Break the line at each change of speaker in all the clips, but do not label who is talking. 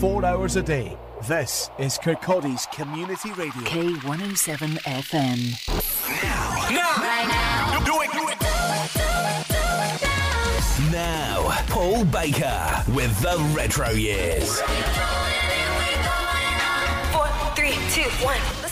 24 hours a day. This is Kirkcaldy's Community Radio.
K107 FM.
Now. Now. Right now. Do it. Do it.
Now, Paul Baker with the Retro Years.
Four, three, two, one.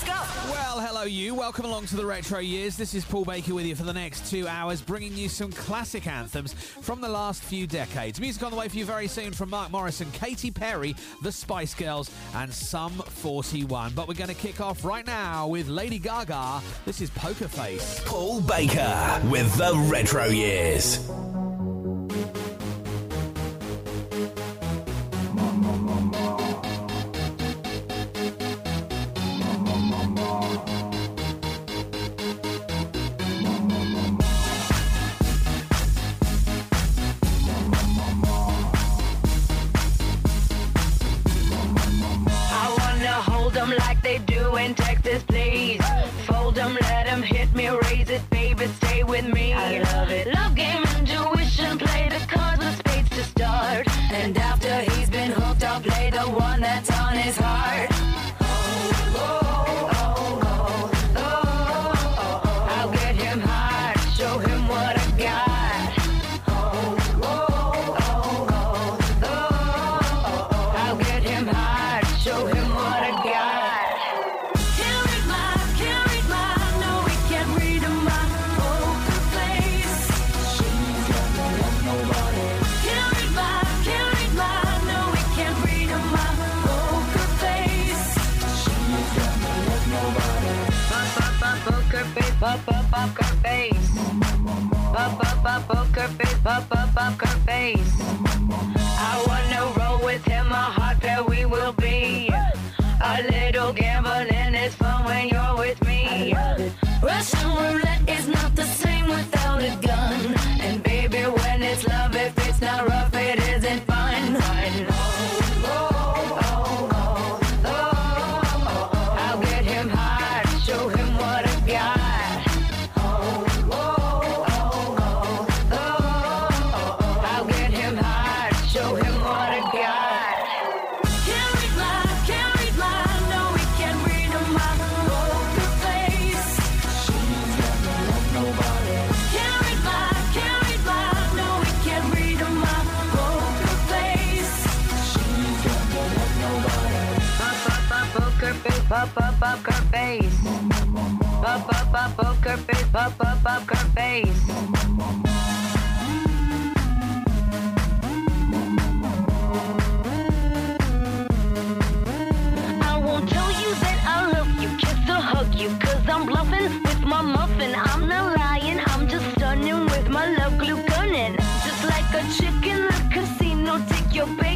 Hello, you. Welcome along to the Retro Years. This is Paul Baker with you for the next two hours, bringing you some classic anthems from the last few decades. Music on the way for you very soon from Mark Morrison, Katy Perry, the Spice Girls, and Sum 41. But we're going to kick off right now with Lady Gaga. This is Poker Face.
Paul Baker with the Retro Years.
In Texas, face, pop, pop, poker face. Pop, pop, pop, poker face, pop, pop, poker face. Pop, pop, poker face. Pop, pop, pop, poker face, pop, pop, poker face. I won't tell you that I love you, kiss or hug you, cause I'm bluffing with my muffin. I'm not lying, I'm just stunning with my love glue gunning. Just like a chick in the casino, take your bank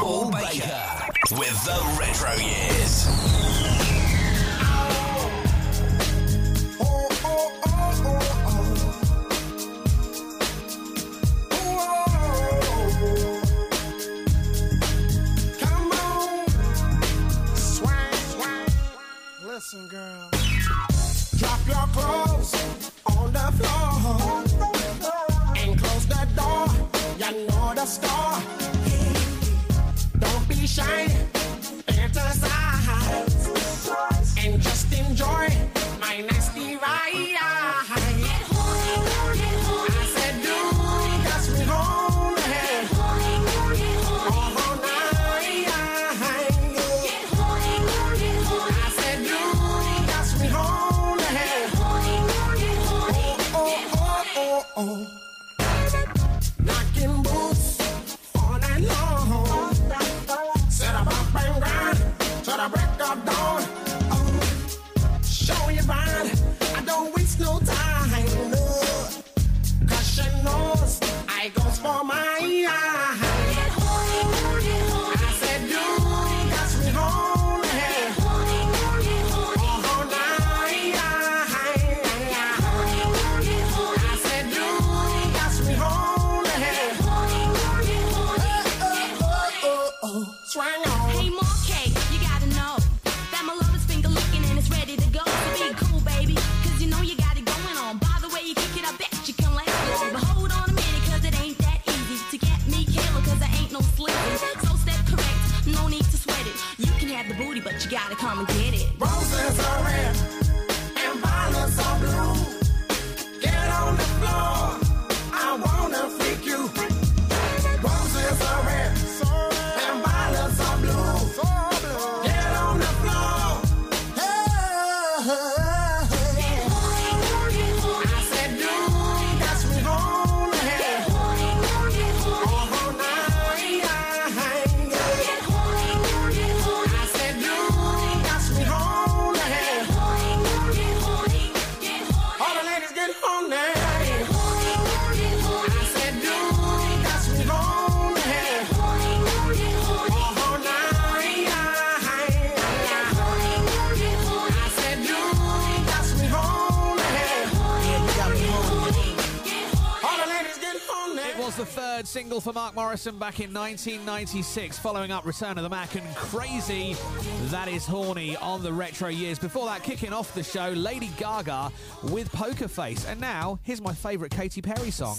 Paul Baker with the Retro Years.
shine. third single for Mark Morrison back in 1996, following up Return of the Mack and Crazy That Is Horny on the retro years. Before that, kicking off the show, Lady Gaga with Poker Face. And now, here's my favourite Katy Perry song.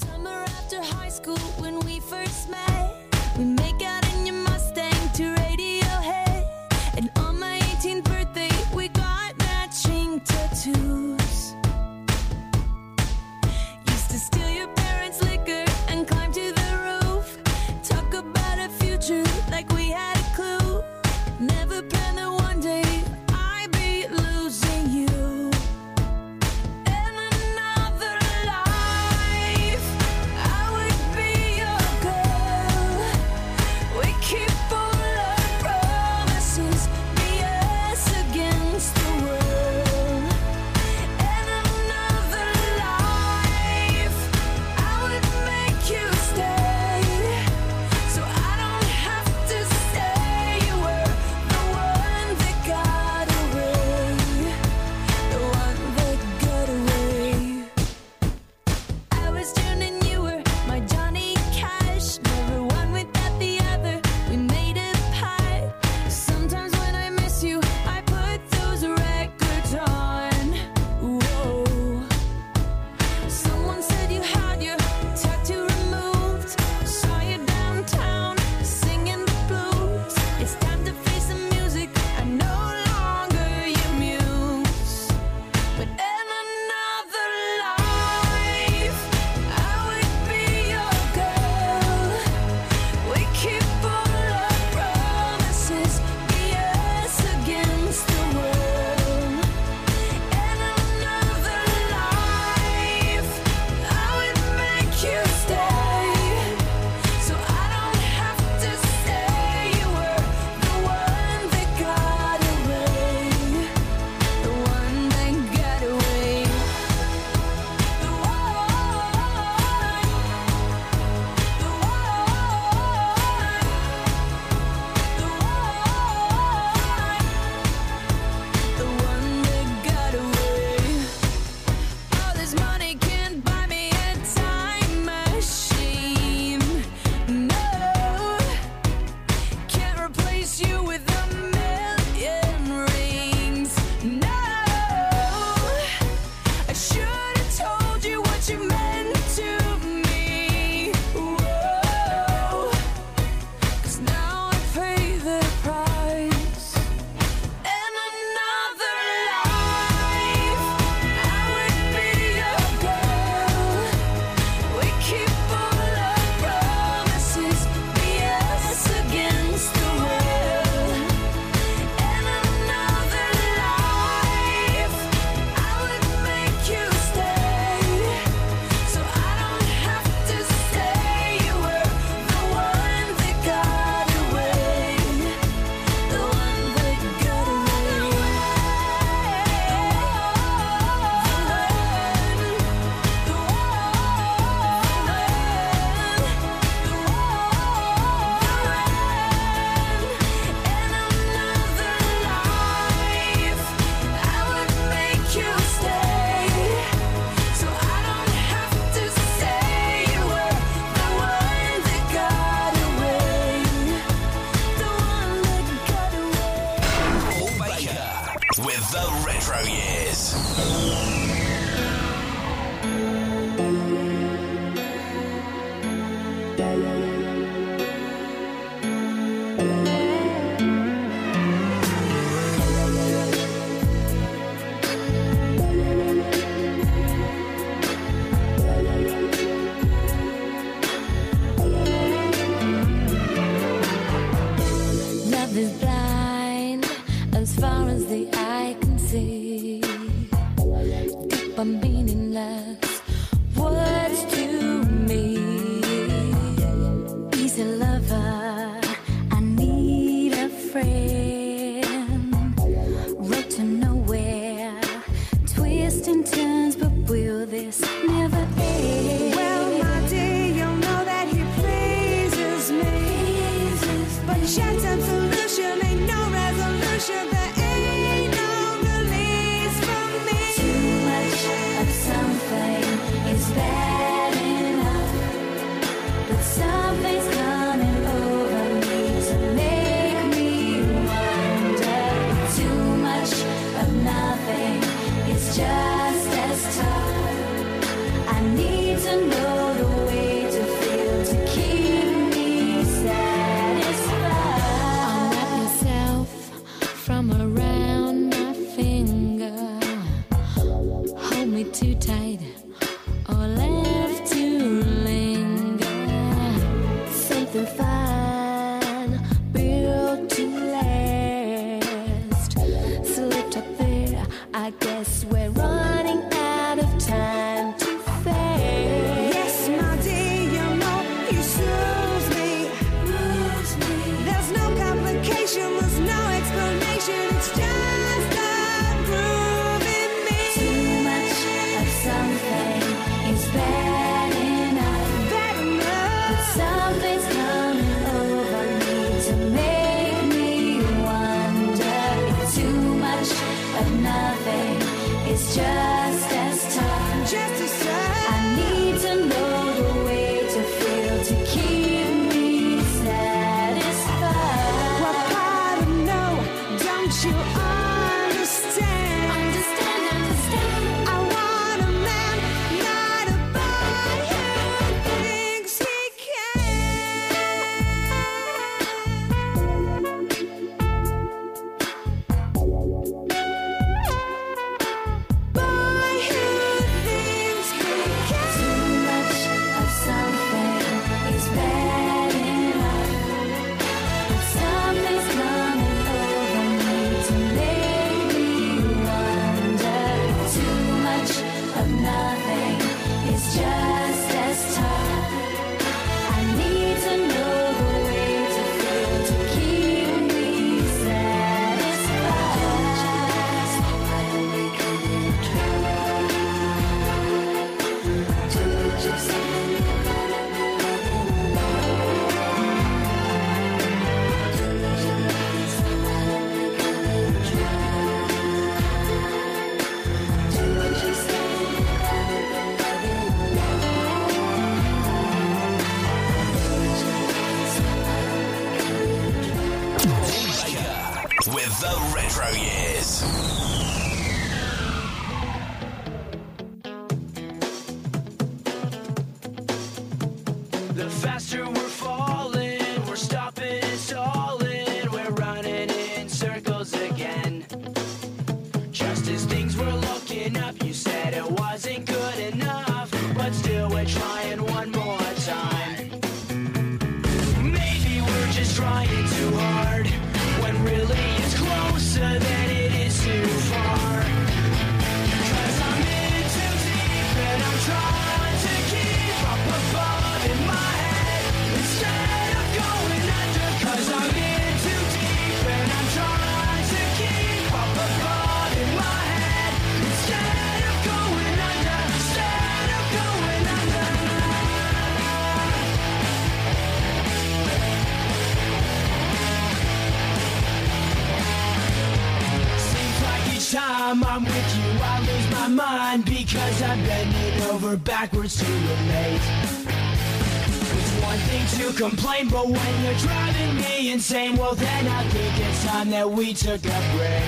You
complain, but when you're driving me insane, well then I think it's time that we took a break.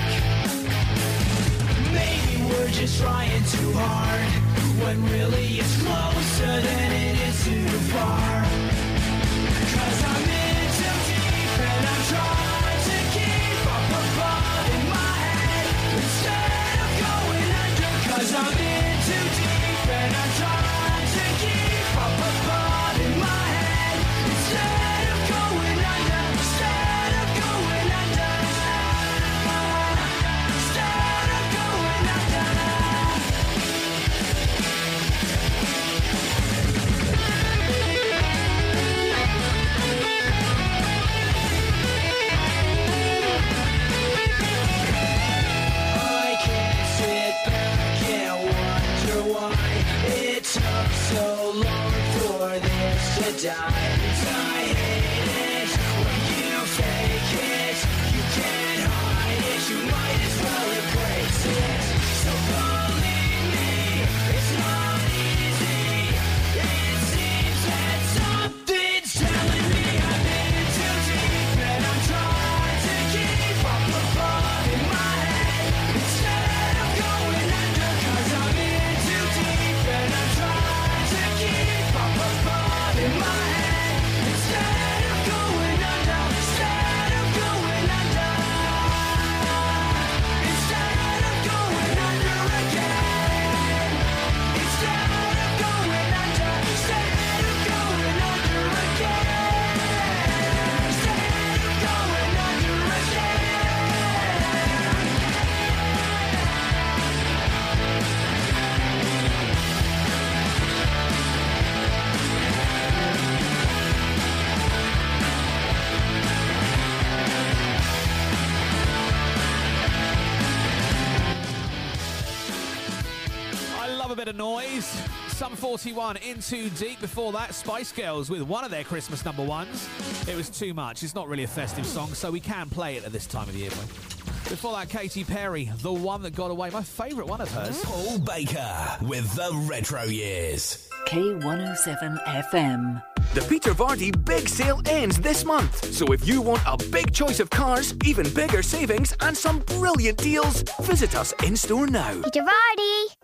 Maybe we're just trying too hard, when really it's closer than
noise. Sum 41 in too deep. Before that, Spice Girls with one of their Christmas number ones. It was too much. It's not really a festive song, so we can play it at this time of the year. Before that, Katy Perry, the one that got away. My favourite one of hers.
Paul Baker with the Retro Years.
K107 FM.
The Peter Vardy big sale ends this month. So if you want a big choice of cars, even bigger savings, and some brilliant deals, visit us in store now.
Peter Vardy.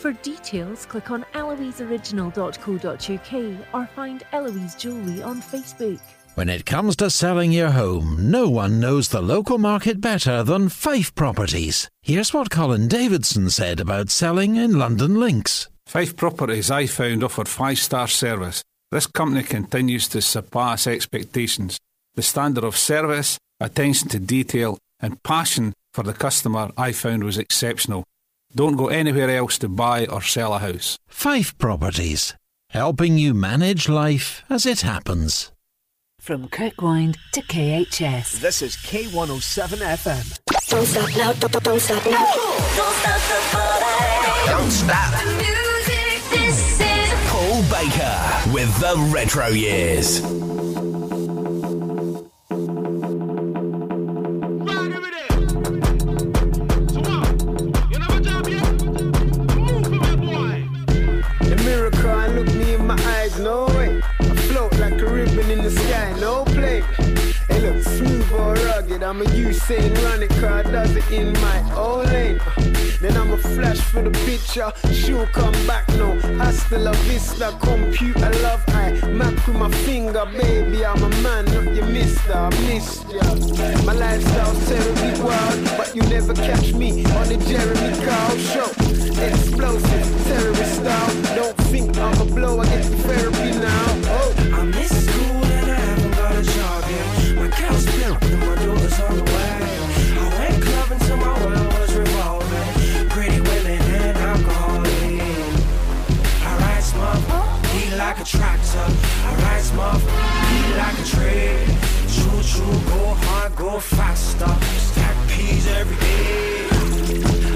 For details, click on eloiseoriginal.co.uk or find Eloise Jewellery on Facebook.
When it comes to selling your home, no one knows the local market better than Fife Properties. Here's what Colin Davidson said about selling in Lundin Links.
Fife Properties I found offered five star service. This company continues to surpass expectations. The standard of service, attention to detail, and passion for the customer I found was exceptional. Don't go anywhere else to buy or sell a house.
Fife Properties, helping you manage life as it happens.
From Kirkwind to KHS.
This is K107 FM.
Don't stop now, don't, don't stop now. Don't stop the party.
Don't stop.
Music, this is
Paul Baker with the Retro Years.
It looks smooth or rugged. I'm a Usain run it, car does it in my own lane. Then I'm a flash for the picture, she'll come back, no. Hasta la vista, computer love, I map with my finger, baby. I'm a man, not your mister, I missed ya. My lifestyle's terribly wild, but you never catch me on the Jeremy Kyle show. Explosive, terrorist style. Don't think I'm a blow, I get therapy now. Oh,
I miss school and I haven't got a job yet. Pretty women and. I ride small, he like a tractor. I ride small, he like a trade. True, true, go hard, go faster. Stack peas every day.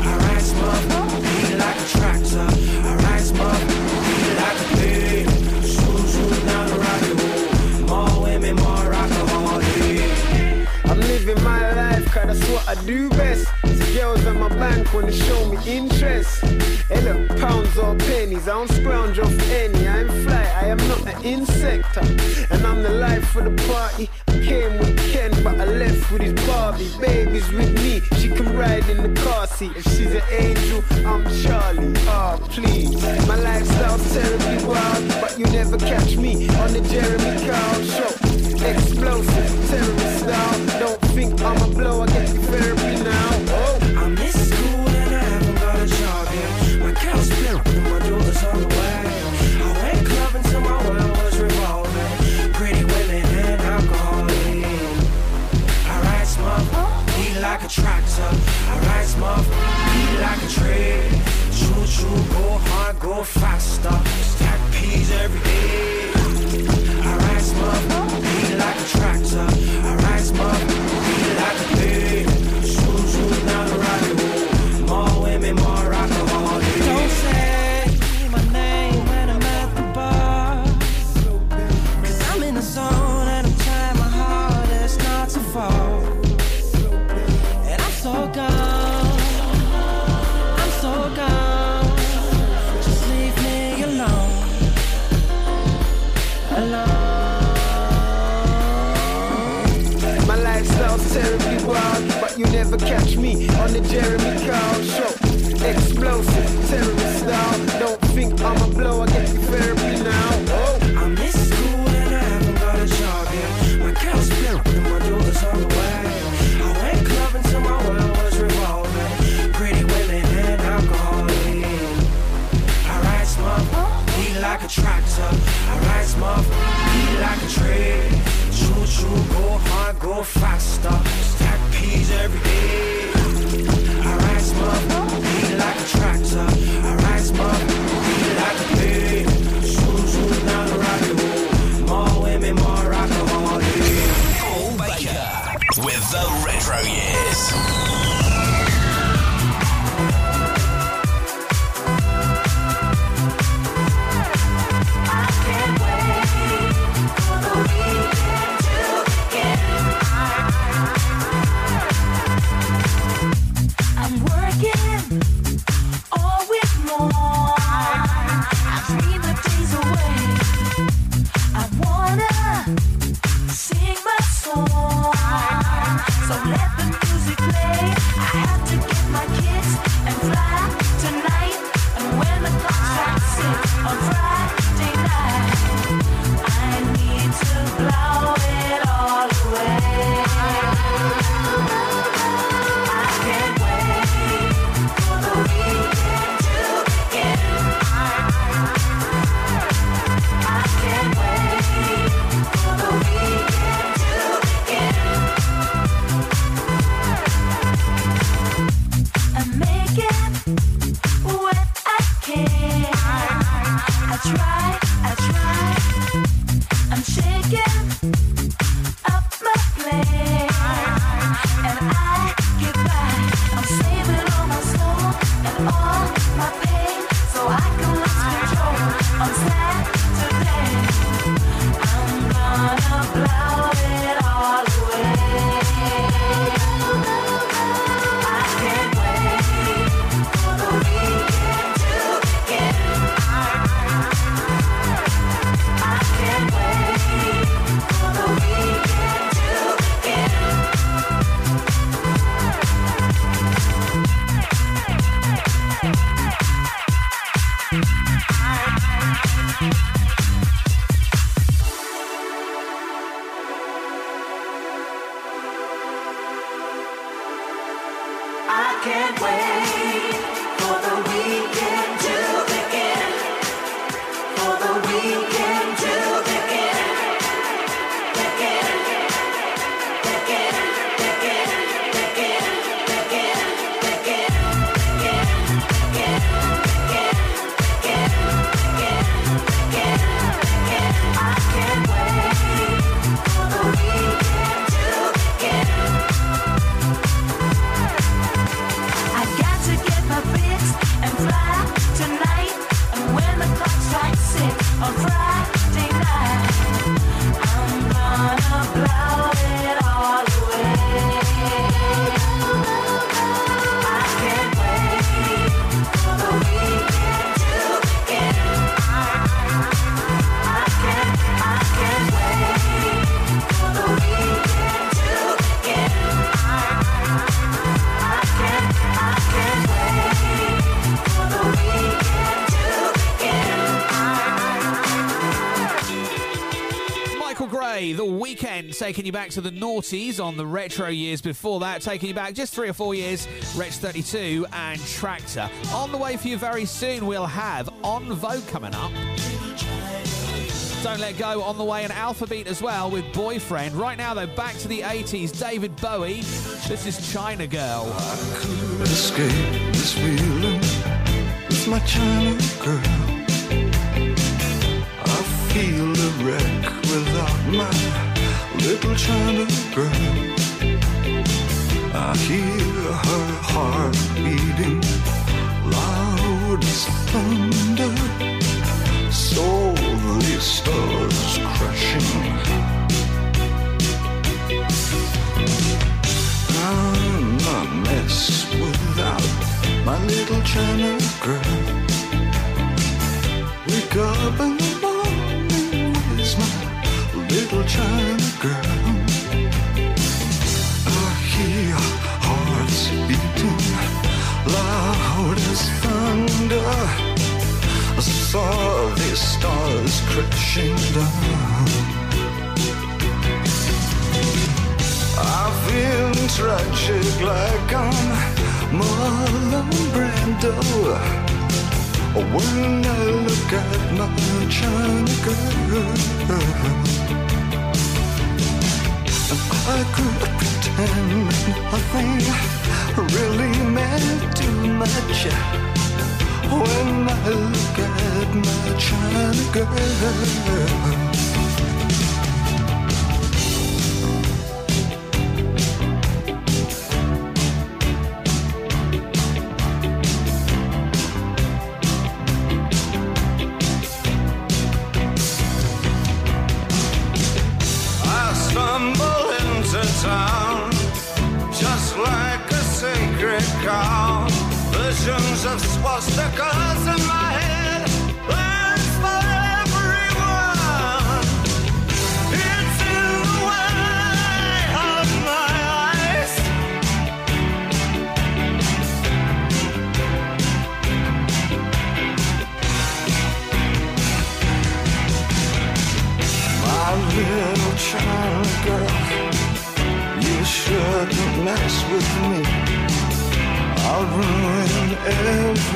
I ride small, he like a tractor. I ride small, he like a pig. Zoom, zoom down the rabbit hole. More women, more alcohol. Yeah. I'm living my cause that's what I do best.
The girls at my bank wanna show me interest. Hey look, pounds or pennies, I don't scrounge off any. I am fly, I am not an insect. And I'm the life of the party. I came with Ken, but I left with his Barbie. Baby's with me, she can ride in the car seat. If she's an angel, I'm Charlie. Oh, please. My lifestyle's terribly wild, but you never catch me on the Jeremy Kyle show.
Next taking you back to the noughties on the retro years before that, taking you back just three or four years, Wretch 32 and Traktor. On the way for you very soon, we'll have En Vogue coming up. Don't Let Go on the way, and Alphabeat as well with Boyfriend. Right now, though, back to the 80s, David Bowie. This is China Girl.
could escape this feeling with my China girl. I feel wreck without my little China girl. I hear her heart beating loud as thunder. So the stars crashing. I'm a mess without my little China girl. Wake up in the morning, China girl? I hear hearts beating loud as thunder. I saw the stars crashing down. I feel tragic like I'm Marlon Brando When I look at my China girl I could pretend nothing really meant too much. When I look at my China girl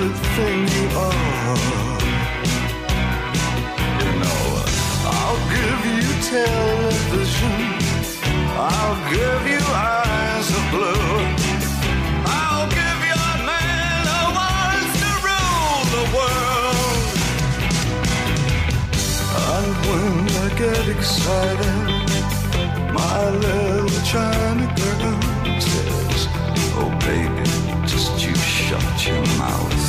everything you are. You know, I'll give you television. I'll give you eyes of blue. I'll give your man a wants to rule the world. And when I get excited, my little China girl says, Oh baby, just you shut your mouth.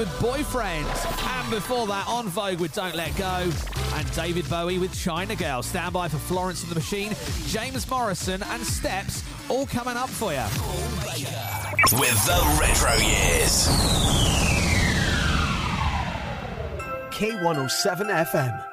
With
Boyfriend. And
before that, En Vogue with Don't Let Go. And David Bowie with China Girl. Stand by for Florence and the Machine, James Morrison, and Steps all coming up for you.
With the retro years.
K107 FM.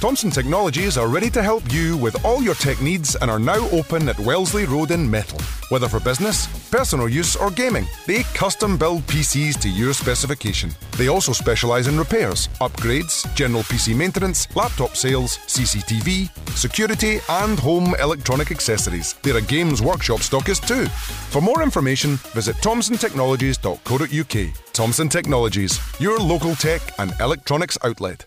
Thompson Technologies are ready to help you with all your tech needs and are now open at Wellesley Road in Methil. Whether for business, personal use, or gaming, they custom build PCs to your specification. They also specialise in repairs, upgrades, general PC maintenance, laptop sales, CCTV, security, and home electronic accessories. They're a games workshop stockist too. For more information, visit thomsontechnologies.co.uk. Thomson Technologies, your local tech and electronics outlet.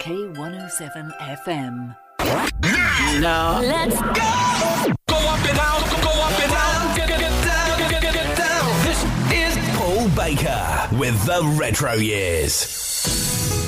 K107 FM.
Now.
Let's
go! Go up and down, go up and down, get, get, get down, get, get, get down. This is
Paul Baker with the retro years.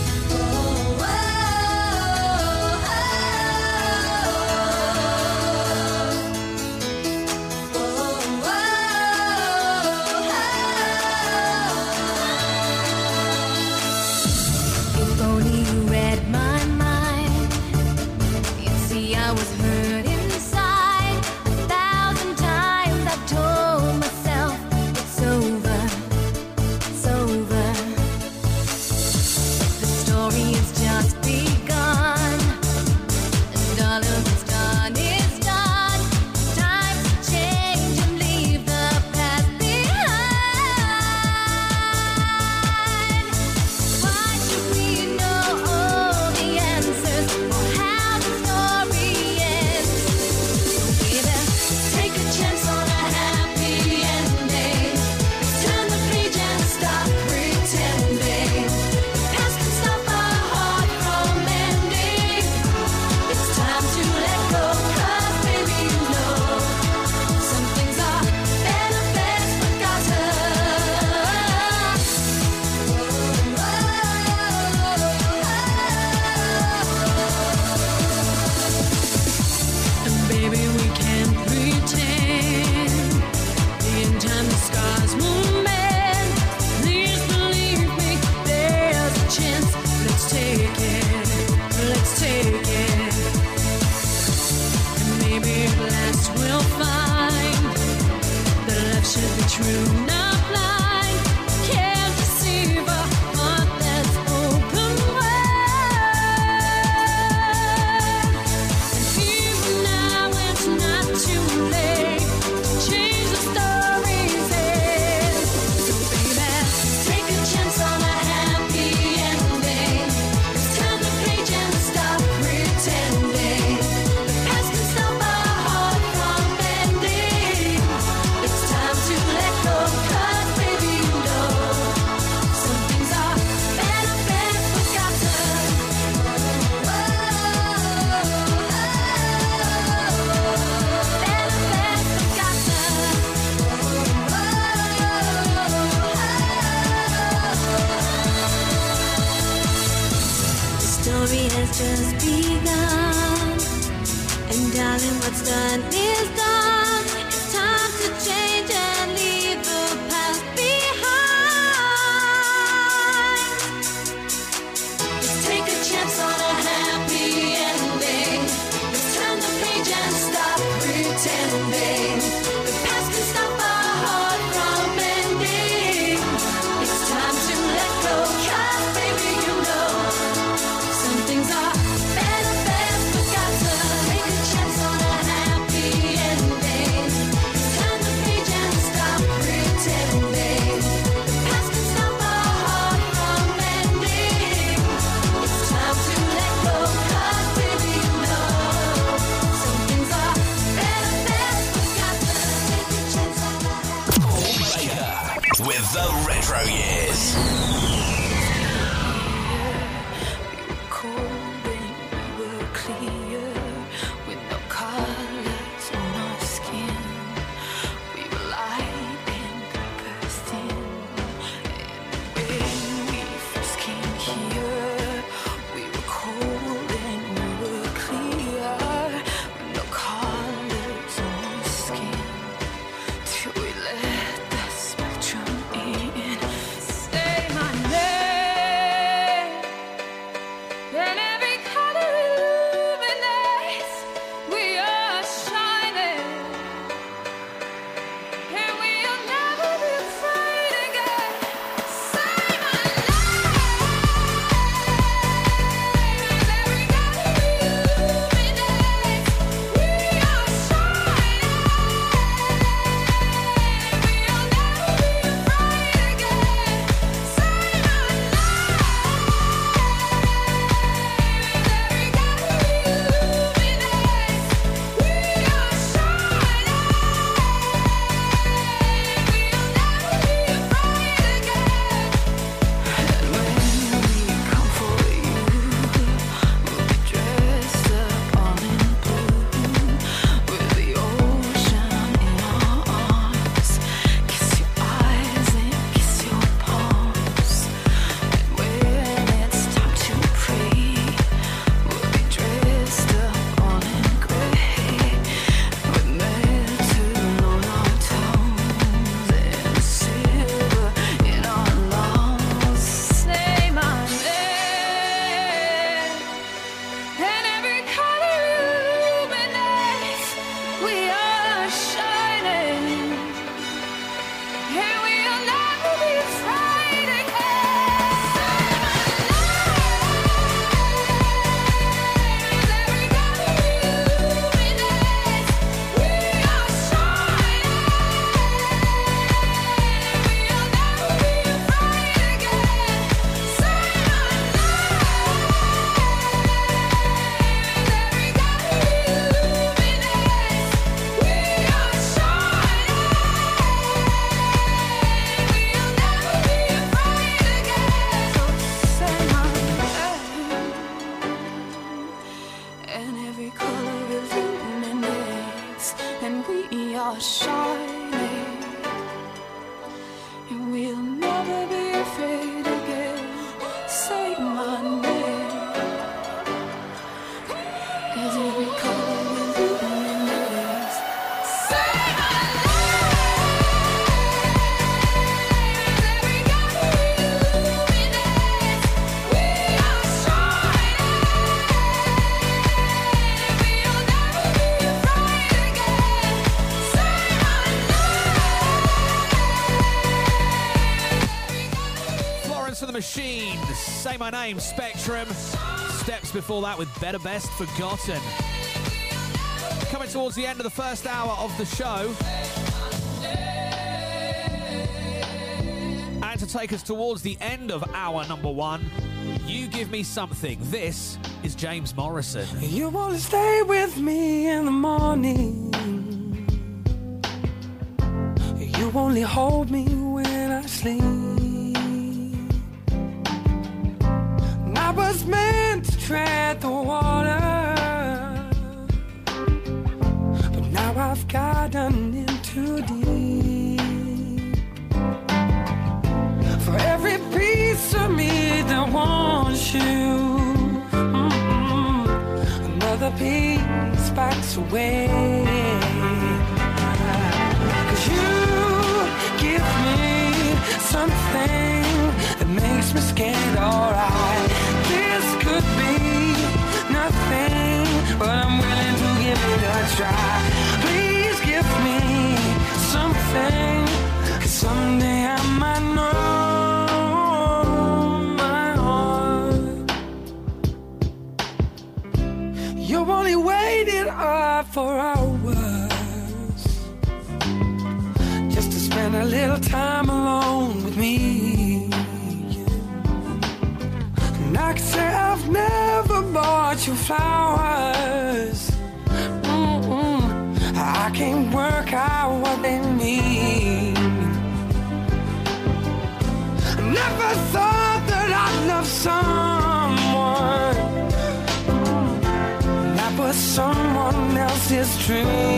Spectrum. Steps before that with Better Best Forgotten. Coming towards the end of the first hour of the show. And to take us towards the end of hour number one, you give me something. This is James Morrison.
You wanna stay with me in the morning. true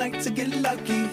night to get lucky.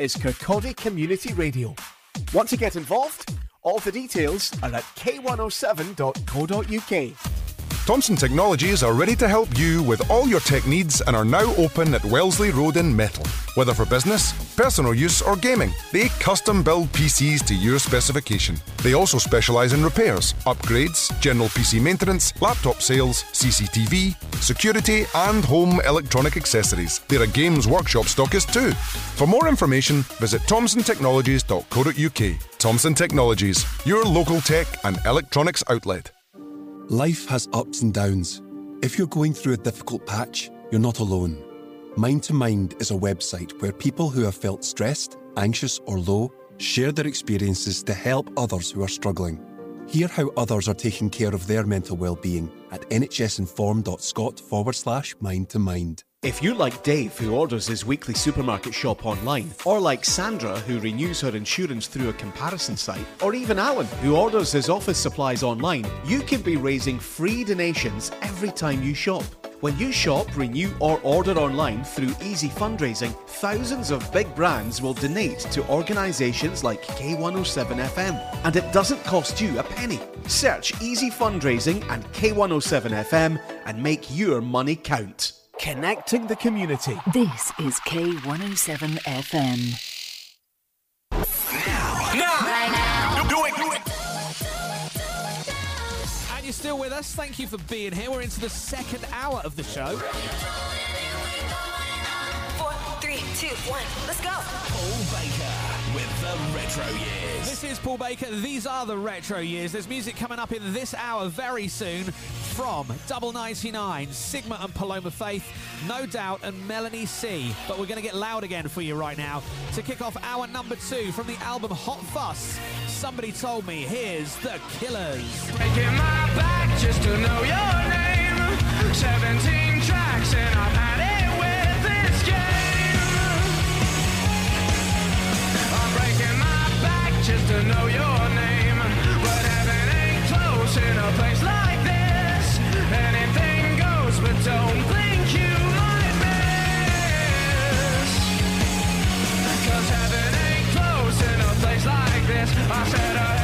Is Kirkcaldy Community Radio. Want to get involved? All the details are at k107.co.uk.
Thompson Technologies are ready to help you with all your tech needs and are now open at Wellesley Road in Methil. Whether for business, personal use, or gaming, they custom build PCs to your specification. They also specialise in repairs, upgrades, general PC maintenance, laptop sales, CCTV, security, and home electronic accessories. They're a games workshop stockist too. For more information, visit thomsontechnologies.co.uk. Thomson Technologies, your local tech and electronics outlet.
Life has ups and downs. If you're going through a difficult patch, you're not alone. Mind to Mind is a website where people who have felt stressed, anxious, or low share their experiences to help others who are struggling. Hear how others are taking care of their mental well-being at nhsinform.scot forward slash mind to mind.
If you're like Dave, who orders his weekly supermarket shop online, or like Sandra, who renews her insurance through a comparison site, or even Alan, who orders his office supplies online, you can be raising free donations every time you shop. When you shop, renew, or order online through Easy Fundraising, thousands of big brands will donate to organisations like K107 FM, and it doesn't cost you a penny. Search Easy Fundraising and K107 FM and make your money count.
Connecting the community.
This is K107 FM.
Now. Do it. Do it.
And you're still with us. Thank you for being here. We're into the second hour of the show.
Four, three, two, one. Let's go.
Paul Baker with the retro years.
This is Paul Baker. These are the retro years. There's music coming up in this hour very soon from Double 99, Sigma and Paloma Faith, No Doubt, and Melanie C. But we're going to get loud again for you right now to kick off hour number two from the album Hot Fuss. Somebody told me, here's the Killers.
Breaking my back just to know your name. 17 tracks and I've had it to know your name. But heaven ain't close in a place like this. Anything goes, but don't think you might heaven ain't close in a place like this. I said uh,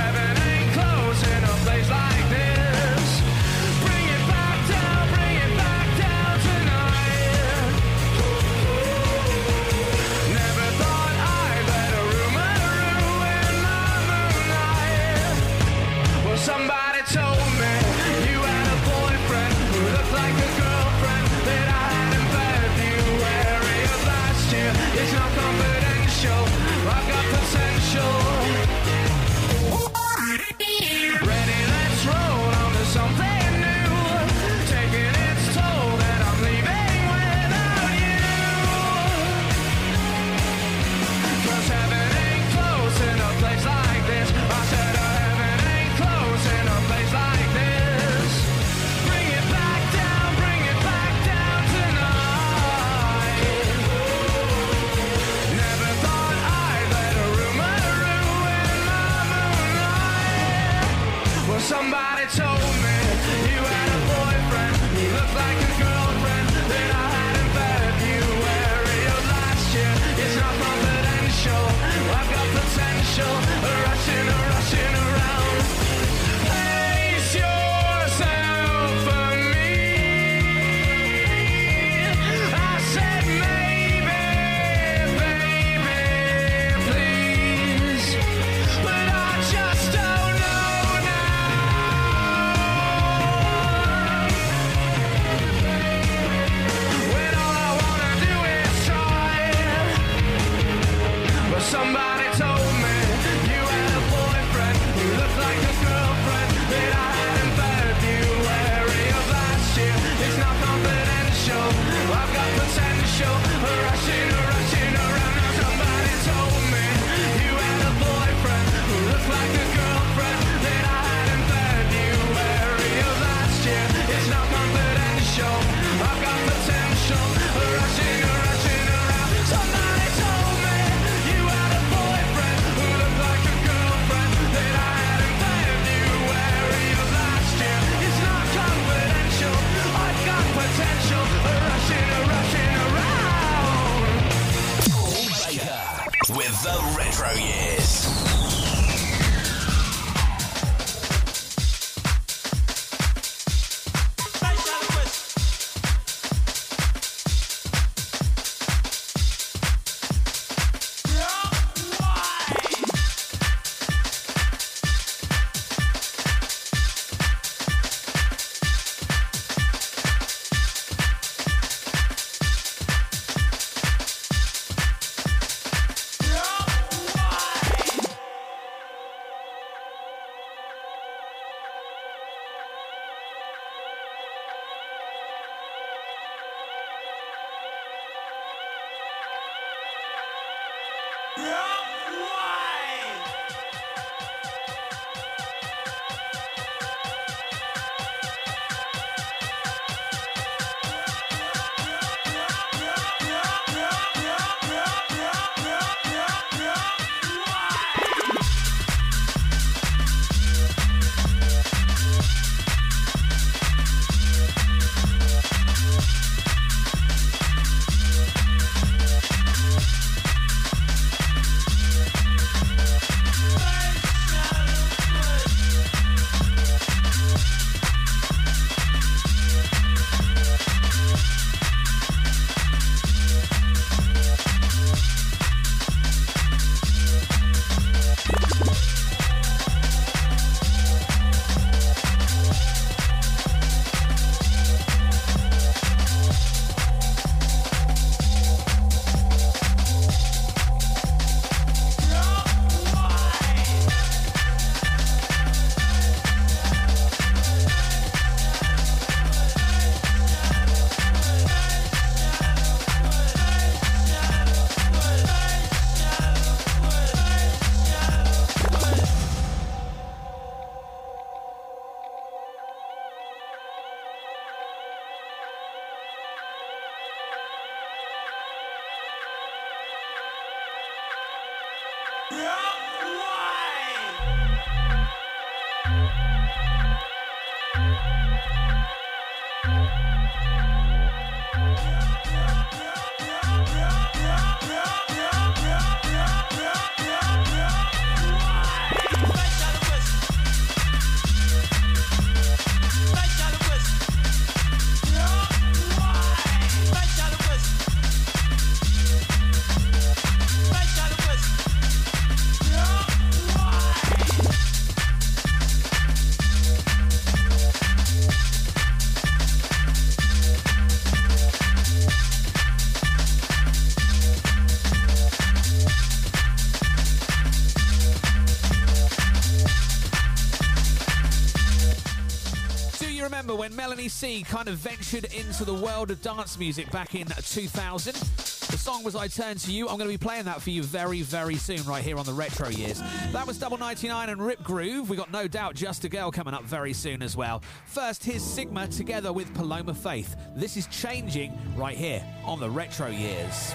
Melanie C kind of ventured into the world of dance music back in 2000? The song was I Turn to You. I'm going to be playing that for you very, very soon, right here on the Retro Years. That was Double 99 and Rip Groove. We got No Doubt Just a Girl coming up very soon as well. First, here's Sigma together with Paloma Faith. This is changing right here on the Retro Years.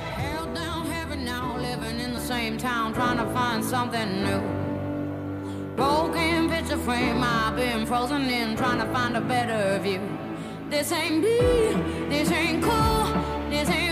Down heaven now, living in the same town, trying to find something new. Broken picture frame, I've been frozen in, trying to find a better view. This ain't me, this ain't cool, this ain't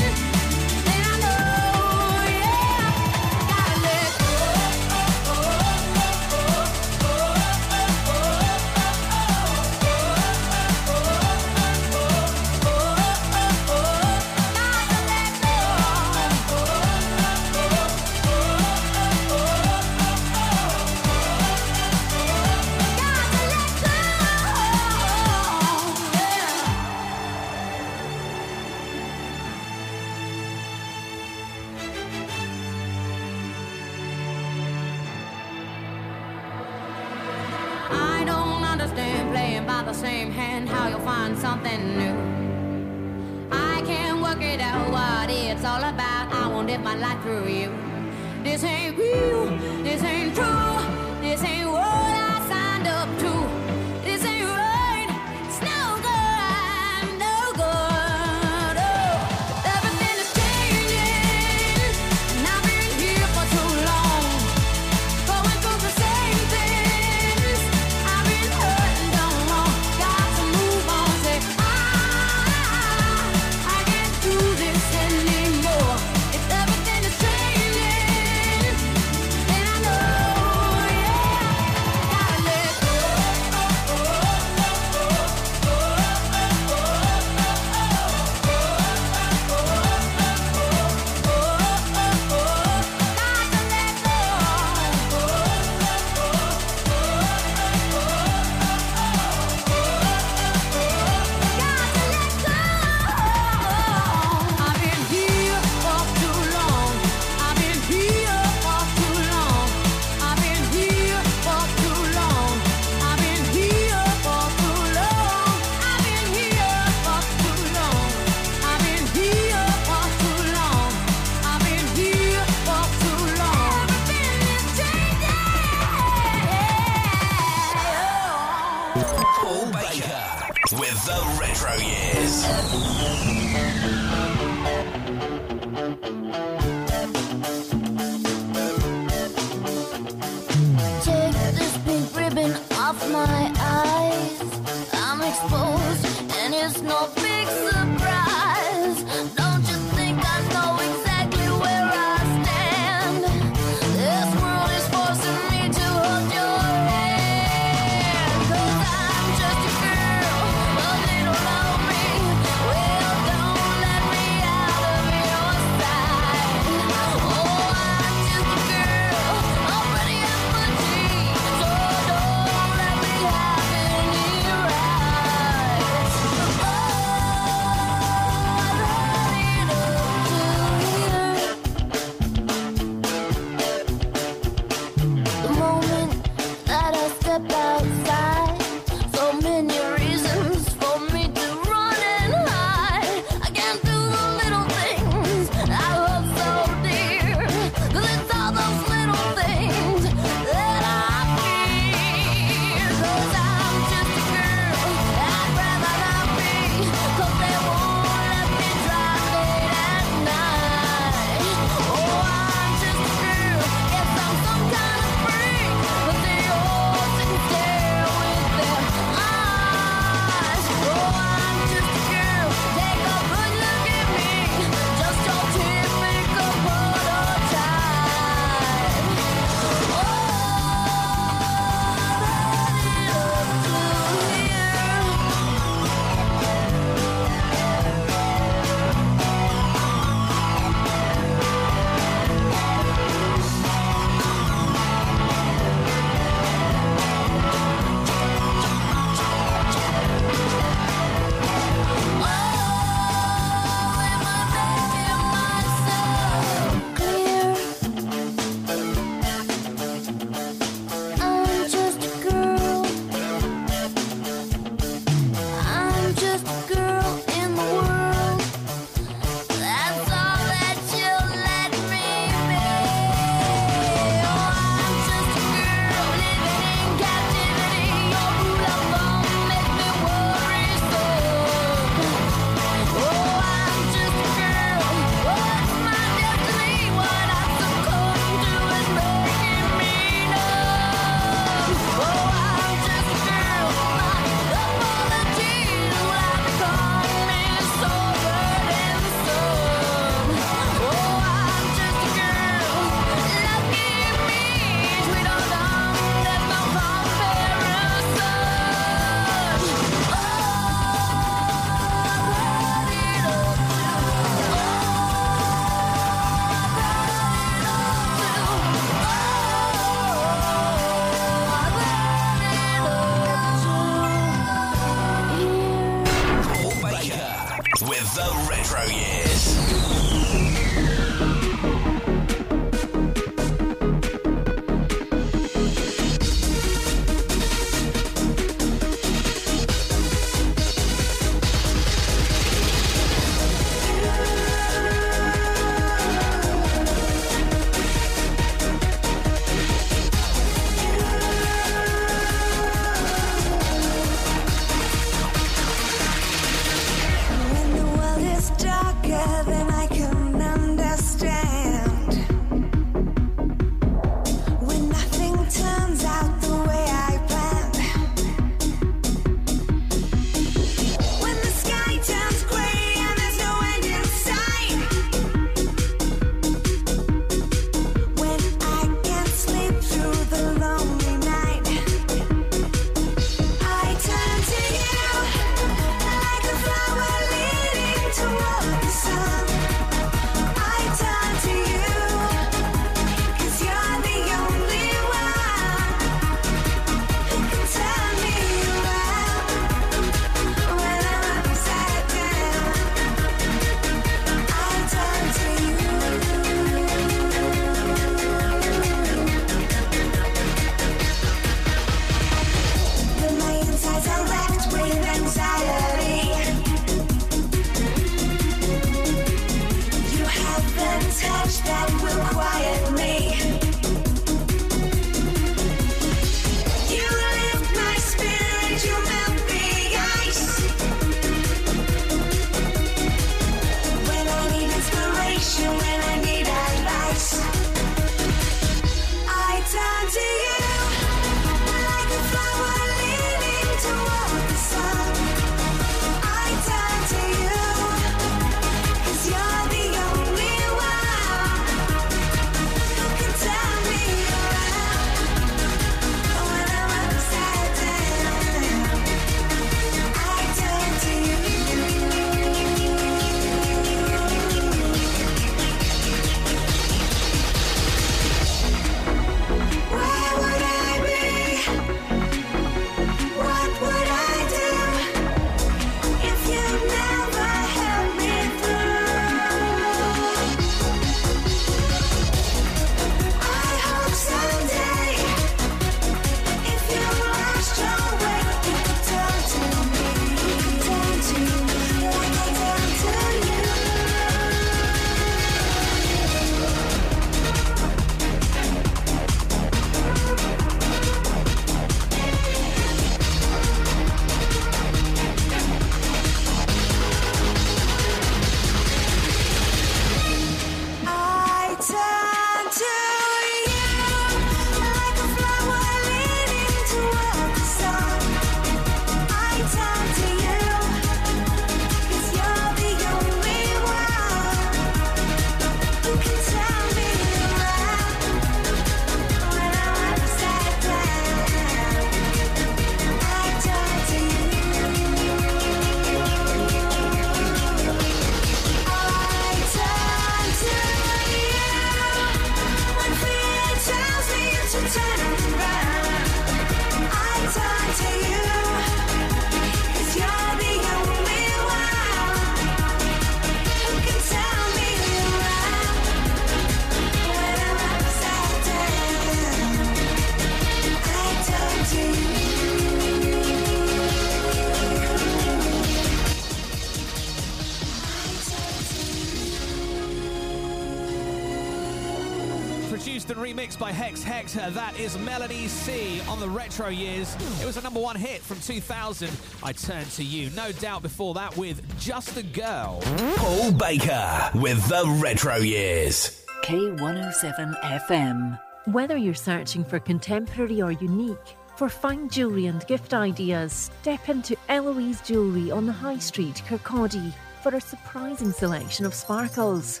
by Hex Hector, uh, that is Melanie C on the retro years. It was a number one hit from 2000. I turn to you. No doubt before that with Just a Girl.
Paul Baker with the Retro Years.
K107 FM.
Whether you're searching for contemporary or unique, for fine jewellery and gift ideas, step into Eloise Jewellery on the High Street, Kirkcaldy, for a surprising selection of sparkles.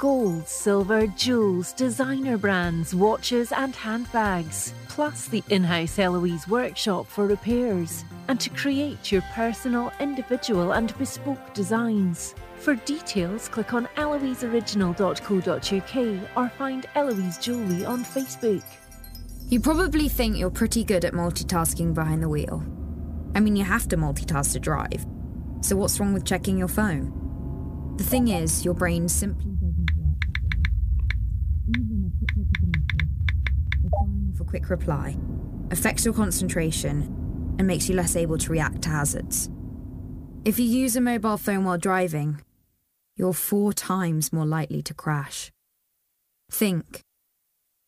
Gold, silver, jewels, designer brands, watches, and handbags. Plus the in house Eloise workshop for repairs. And to create your personal, individual, and bespoke designs. For details, click on eloiseoriginal.co.uk or find Eloise Jewellery on Facebook.
You probably think you're pretty good at multitasking behind the wheel. I mean, you have to multitask to drive. So, what's wrong with checking your phone? The thing is, your brain simply doesn't work. Even a quick look at a message, or firing off a quick reply, affects your concentration and makes you less able to react to hazards. If you use a mobile phone while driving, you're four times more likely to crash. Think.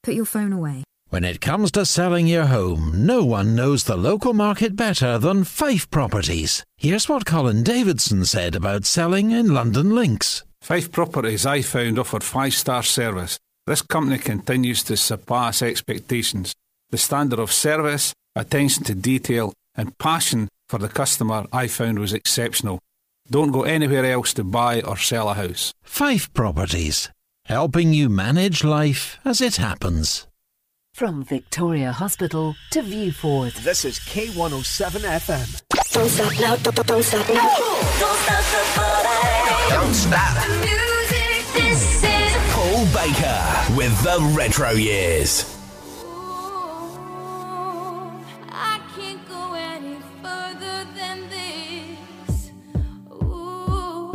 Put your phone away.
When it comes to selling your home, no one knows the local market better than Fife Properties. Here's what Colin Davidson said about selling in Lundin Links.
Fife Properties I found offered five star service. This company continues to surpass expectations. The standard of service, attention to detail, and passion for the customer I found was exceptional. Don't go anywhere else to buy or sell a house.
Fife Properties, helping you manage life as it happens.
From Victoria Hospital to Viewforth.
This is K107 FM.
Don't stop now, don't, don't- don't stop now. Don't stop the party.
Don't stop.
Music, this is
Paul Baker with the Retro Years.
I can't go any further than this. Ooh,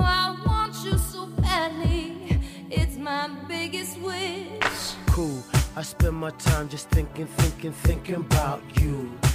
I want you so badly. It's my biggest wish.
cool. I spend my time just thinking, thinking, thinking about you.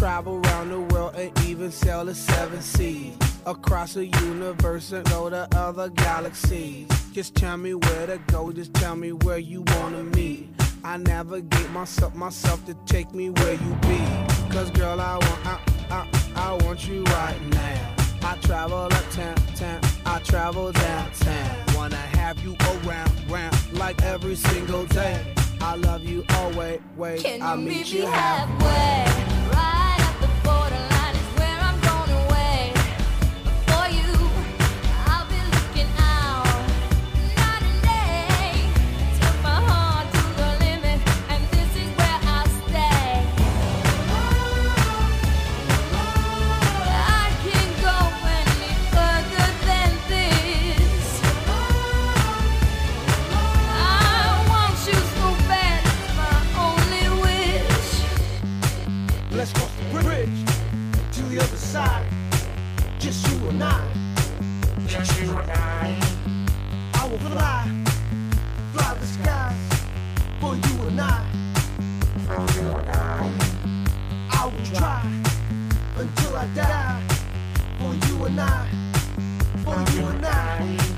travel around the world and even sail the seven seas. Across the universe and go to other galaxies. Just tell me where to go, just tell me where you wanna meet. I navigate myself, myself to take me where you be. Cause girl, I want, I, I, I want you right now. I travel uptown, town, I travel downtown. Wanna have you around, round, like every single day. I love you always, wait, I'll meet
meet
you halfway.
halfway? Right for you and I. I
will try
until I die for you and I. For you and I.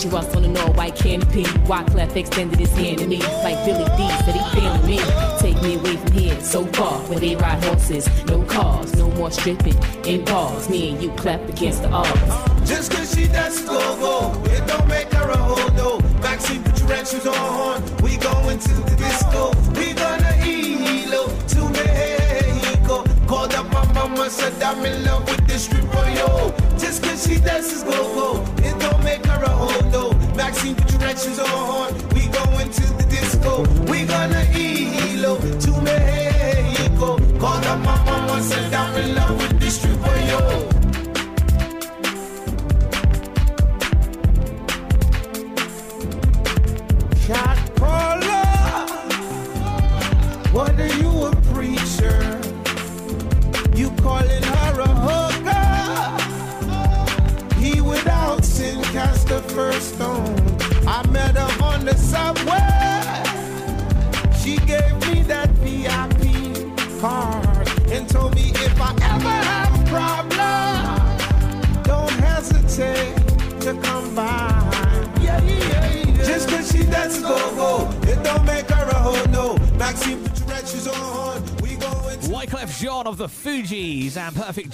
dangerous on
an all-white canopy. Walk left, extended his hand to me. Like Billy Dee said he feeling me. Take me away from here, so far, where they ride horses. No cars, no more stripping in bars. Me and you clap against the odds.
Just cause she that
slow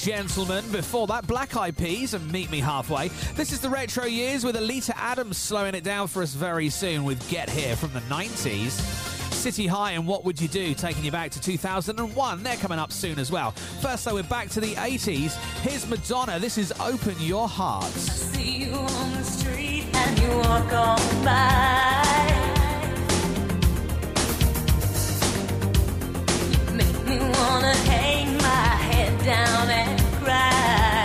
gentlemen. Before that, Black Eyed Peas and Meet Me Halfway. This is the Retro Years with Oleta Adams slowing it down for us very soon with Get Here from the 90s. City High and What Would You Do, taking you back to 2001. They're coming up soon as well. First, though, we're back to the 80s. Here's Madonna. This is Open Your Heart.
me wanna hang down and cry.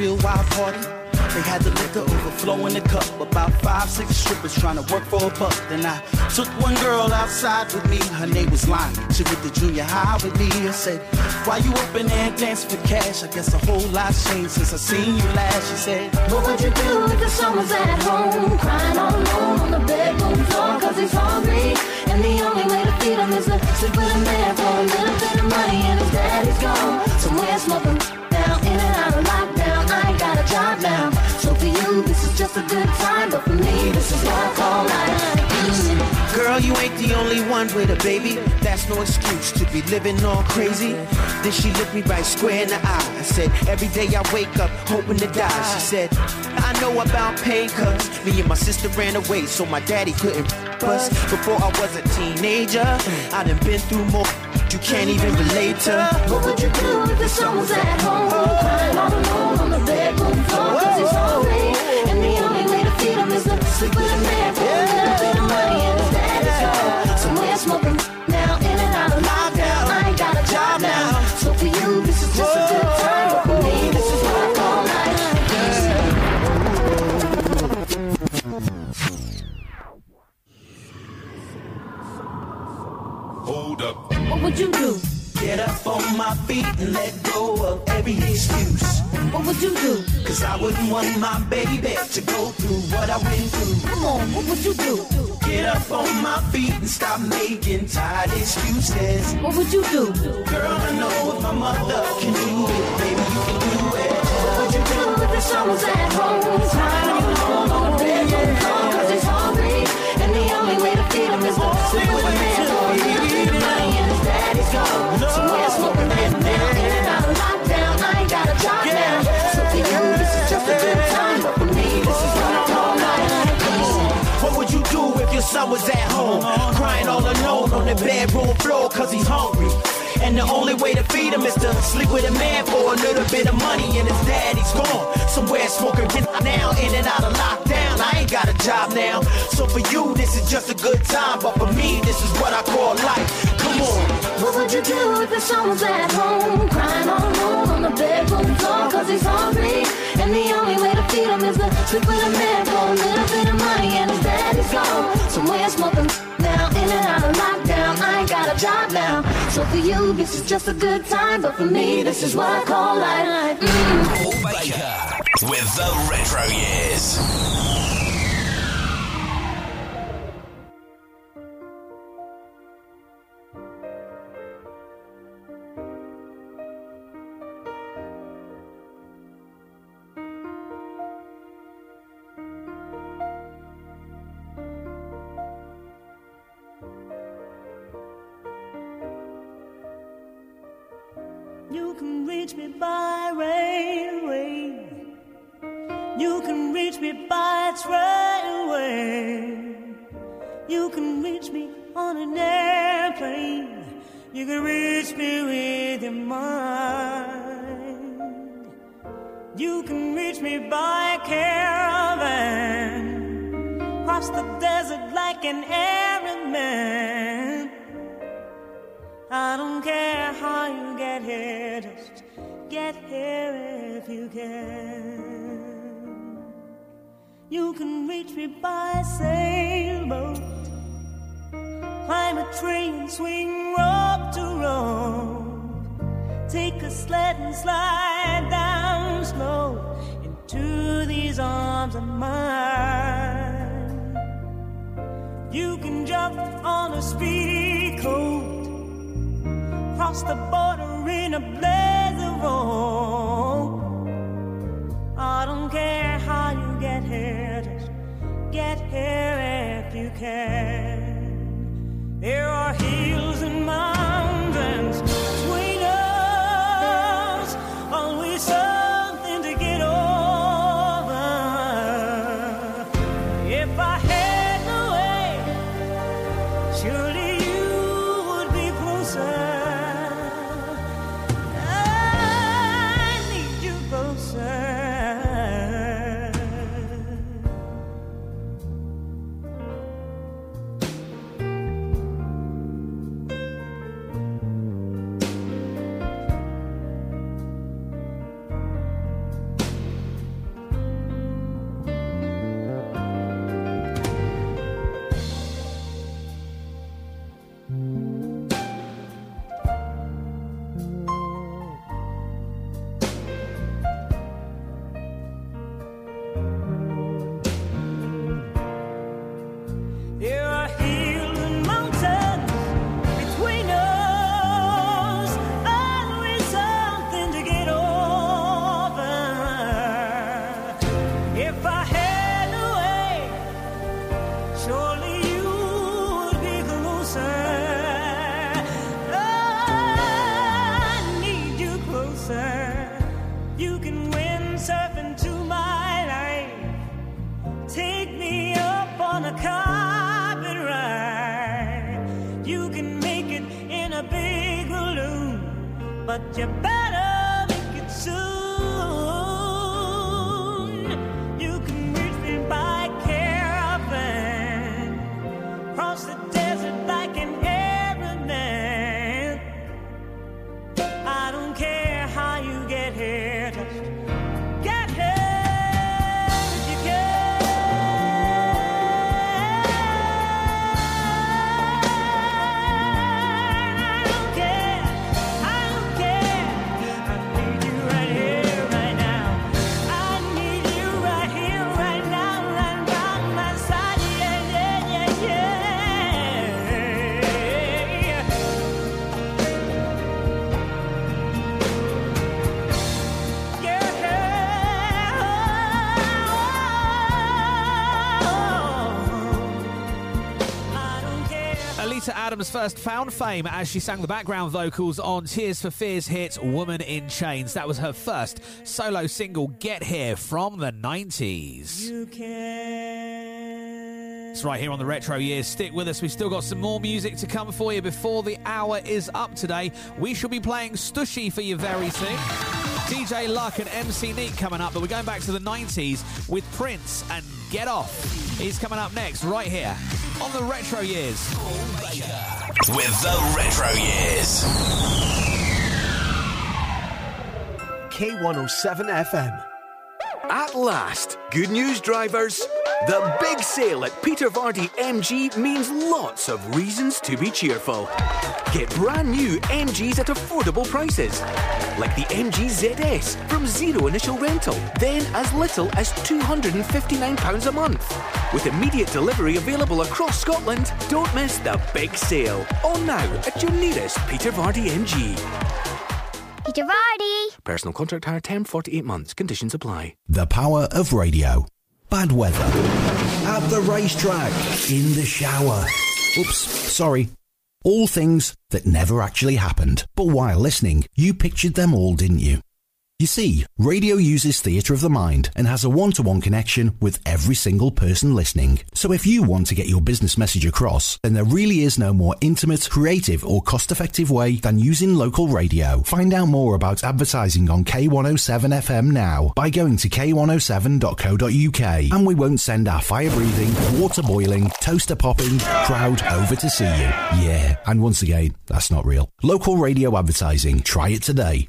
Real wild party. They had the liquor overflow in the cup. About five, six strippers trying to work for a buck. Then I took one girl outside with me. Her name was Lonnie. She went to junior high with me. I said, Why you up in there dancing for cash? I guess a whole lot's changed since I seen you last. She said,
What would you do if the was at home Crying all alone on the bedroom floor Cause he's hungry And the only way to feed him is to sleep with a man For a little bit of money and his daddy's gone Somewhere smoking just a good time But for me this is call life
Girl, you ain't the only one with a baby. That's no excuse to be living all crazy. Then she looked me right square in the eye. I said, Every day I wake up hoping to die. She said, I know about pain, cuz me and my sister ran away, so my daddy couldn't us. Before I was a teenager, I done been through more. You can't even relate to.
What would you do if the was at home Crying all alone on the bedroom floor Cause he's hungry sleep with a man For a little bit of money and his daddy's gone Somewhere smoking now in and out of lockdown I ain't got a job now So for you this is just a good time But for me this is what I call
Hold up.
What would you do?
Get up on my feet and let go of every excuse.
What would you do?
Cause I wouldn't want my baby to go through what I went through.
Come on, what would you do?
Get up on my feet and stop making tired excuses.
What would you do?
Girl, I know if my mother can do it, baby, you can do it.
What would you do if the son was at home Crying alone on the bedroom floor Cause he's hungry And the only way to feed him is to sleep with son was at home, crying all alone on the bedroom floor cause he's hungry. And the only way to feed him is to sleep with a man for a little bit of money. And his daddy's gone somewhere smoking now, in and out of lockdown. I ain't got a job now. So for you, this is just a good time. But for me, this is what I call life. Come on.
What would you do if your son was at home, crying all alone on the bedroom floor cause he's hungry? And the only way to feed him is to sleep with a man for a little bit of money and his daddy's gone. Somewhere smoking now, in and out of lockdown. I ain't got a job now. So for you, this is just a good time. But for me, this is what I call life. Mm.
Paul Baker with the Retro Years.
Can reach me by railway. You can reach me by trailway. You can reach me on an airplane. You can reach me with your mind. You can reach me by caravan. Cross the desert like an Arab man. I don't care how you get here, here if you can. You can reach me by sailboat, climb a train, swing rope to rope, take a sled and slide down slow into these arms of mine. You can jump on a speedy coat cross the border in a hope. Get here if you can.
Adams first found fame as she sang the background vocals on Tears for Fears hit Woman in Chains. That was her first solo single, Get Here, from the 90s.
You
It's right here on the Retro Years. Stick with us. We've still got some more music to come for you before the hour is up today. We shall be playing Stushy for you very soon. DJ Luck and MC Neat coming up, but we're going back to the 90s with Prince and Get Off. He's coming up next, right here on the Retro Years.
With the Retro Years.
K107 FM.
At last, good news, drivers. The big sale at Peter Vardy MG means lots of reasons to be cheerful. Get brand new MGs at affordable prices, like the MG ZS from zero initial rental, then as little as £259 a month. With immediate delivery available across Scotland, don't miss the big sale. On now at your nearest Peter Vardy MG.
Peter Vardy.
Personal contract hire term 48 months. Conditions apply.
The power of radio. Bad weather. At the racetrack. In the shower. Oops, sorry. All things that never actually happened. But while listening, you pictured them all, didn't you? You see, radio uses theatre of the mind and has a one to one connection with every single person listening. So if you want to get your business message across, then there really is no more intimate, creative, or cost effective way than using local radio. Find out more about advertising on K107 FM now by going to k107.co.uk and we won't send our fire breathing, water boiling, toaster popping crowd over to see you. Yeah, and once again, that's not real. Local radio advertising. Try it today.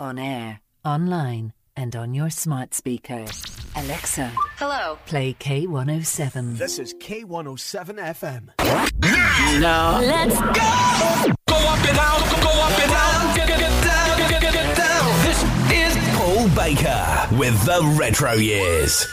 On air, online, and on your smart speaker. Alexa,
Hello.
play K107.
This is K107 FM.
No.
Let's go! Go up and down, go up and down, get, get, get down, get, get, get down. This is Paul Baker with the Retro Years.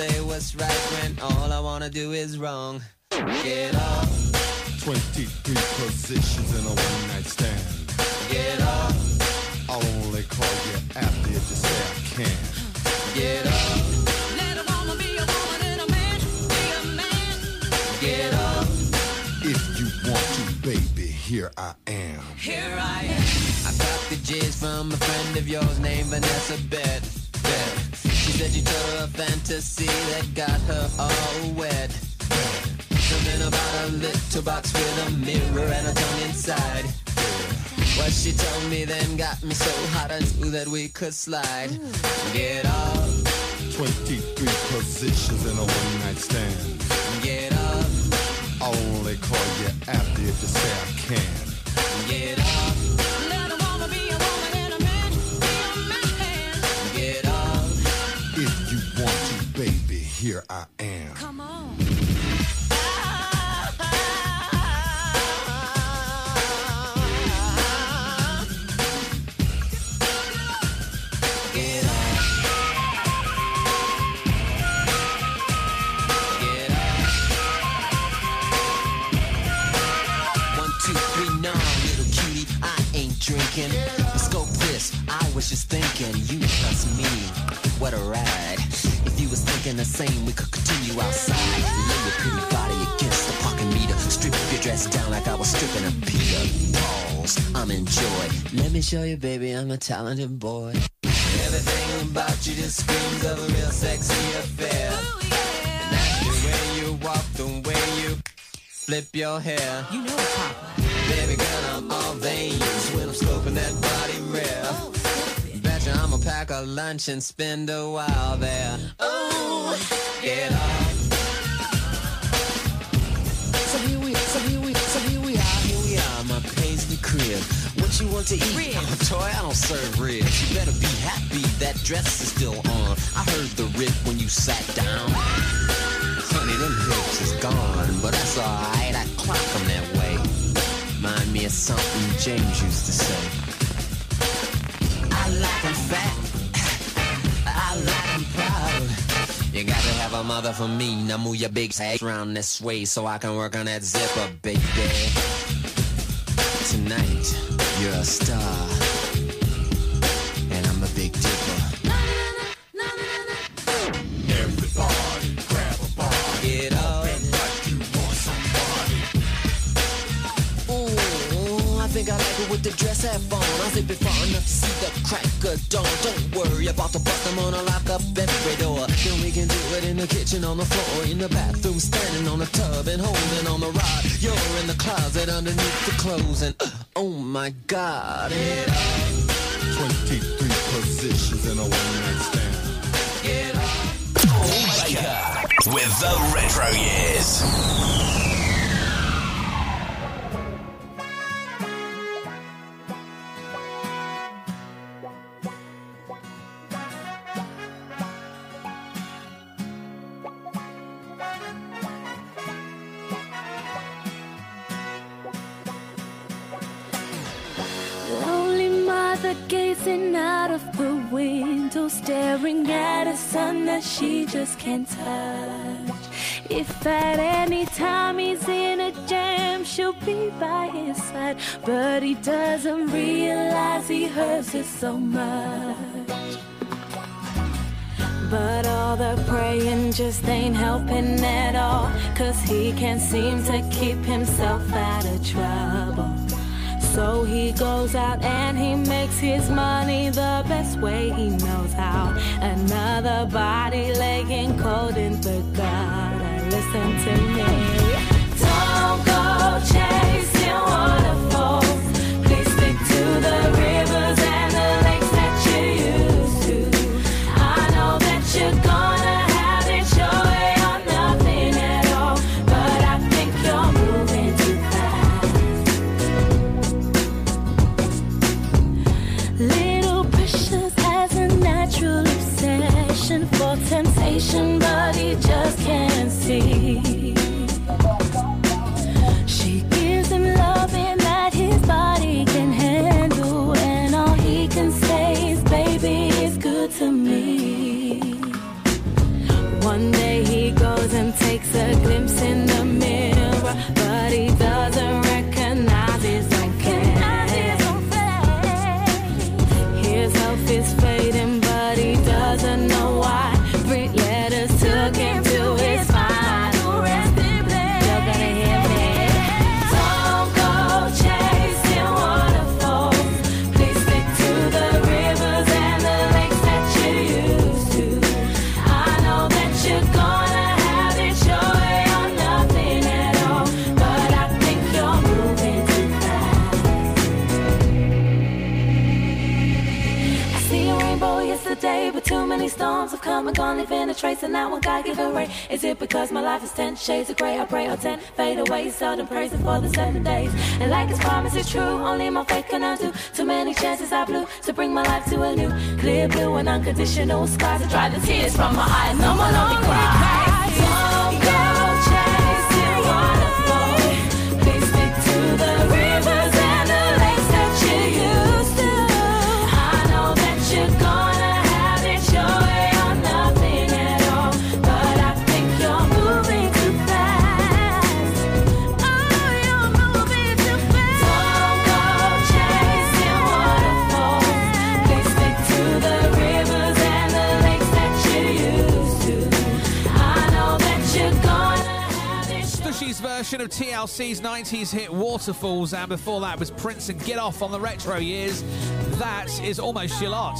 Say what's right when all I wanna do is wrong. Get up,
23 positions in a one night stand.
get up,
I'll only call you after if you say I can.
get up. Let a woman be a woman and a man be a man. Get up.
If you want to, baby, here I am.
Here I am. I got the J's from a friend of yours named Vanessa Bet. Bet. She said you told her a fantasy that got her all wet. Something about a little box with a mirror and a tongue inside. What she told me then got me so hot I knew that we could slide. Get up,
23 positions in a one night stand.
get up,
I'll only call you after if you say I can.
get up.
Here I am.
Come on. Get up. Get up. One, two, three, no, little cutie, I ain't drinking. Scope this, I was just thinking, you plus me, what a ride. You the same, we could continue outside. Lay your pretty body against the parking meter. Strip your dress down like I was stripping a Peter. Pause, I'm in joy. Let me show you, baby, I'm a talented boy. Everything about you just screams of a real sexy affair. And that's the way you walk, the way you flip your hair. You know it, Papa. Baby girl, I'm all veins when I'm scoping that body pack a lunch and spend a while there. Oh, get off. So here we, so here we, so here we are, here we are, my paisley crib. What you want to eat? Ribs. Oh, toy, I don't serve ribs. You better be happy that dress is still on. I heard the rip when you sat down. Honey, them hips is gone, but that's alright. I clock 'em that way. Mind me of something James used to say. Like 'em fat. I like 'em proud. You got to have a mother for me. Now move your big ass around this way so I can work on that zipper, baby. Tonight, you're a star. Think I like it with the dress half on. I zip it far enough to see the crack of dawn. Don't worry about the bust. I'm gonna lock up every door. Then we can do it in the kitchen, on the floor, in the bathroom, standing on the tub and holding on the rod. You're in the closet underneath the clothes, and uh, oh my God. Get up.
23 positions in a one night stand.
Get up.
Paul Baker with the Retro Years.
Gazing out of the window, staring at a sun that she just can't touch. If at any time he's in a jam, she'll be by his side. But he doesn't realize he hurts her so much. But all the praying just ain't helping at all. Cause he can't seem to keep himself out of trouble. So he goes out and he makes his money the best way he knows how. Another body laying cold in the gutter. Listen to me. Don't go chasing waterfalls. Please stick to the rivers and gone, leaving a trace, and now I gotta give it away. Is it because my life is ten shades of grey? I pray or ten fade away, seldom praising for the seven days. And like his promise is true, only my faith can undo. Too many chances I blew to bring my life to a new clear blue and unconditional skies to dry the tears from my eyes. No more lonely cries.
version of TLC's 90s hit Waterfalls, and before that was Prince and Get Off on the retro years. That is almost your lot.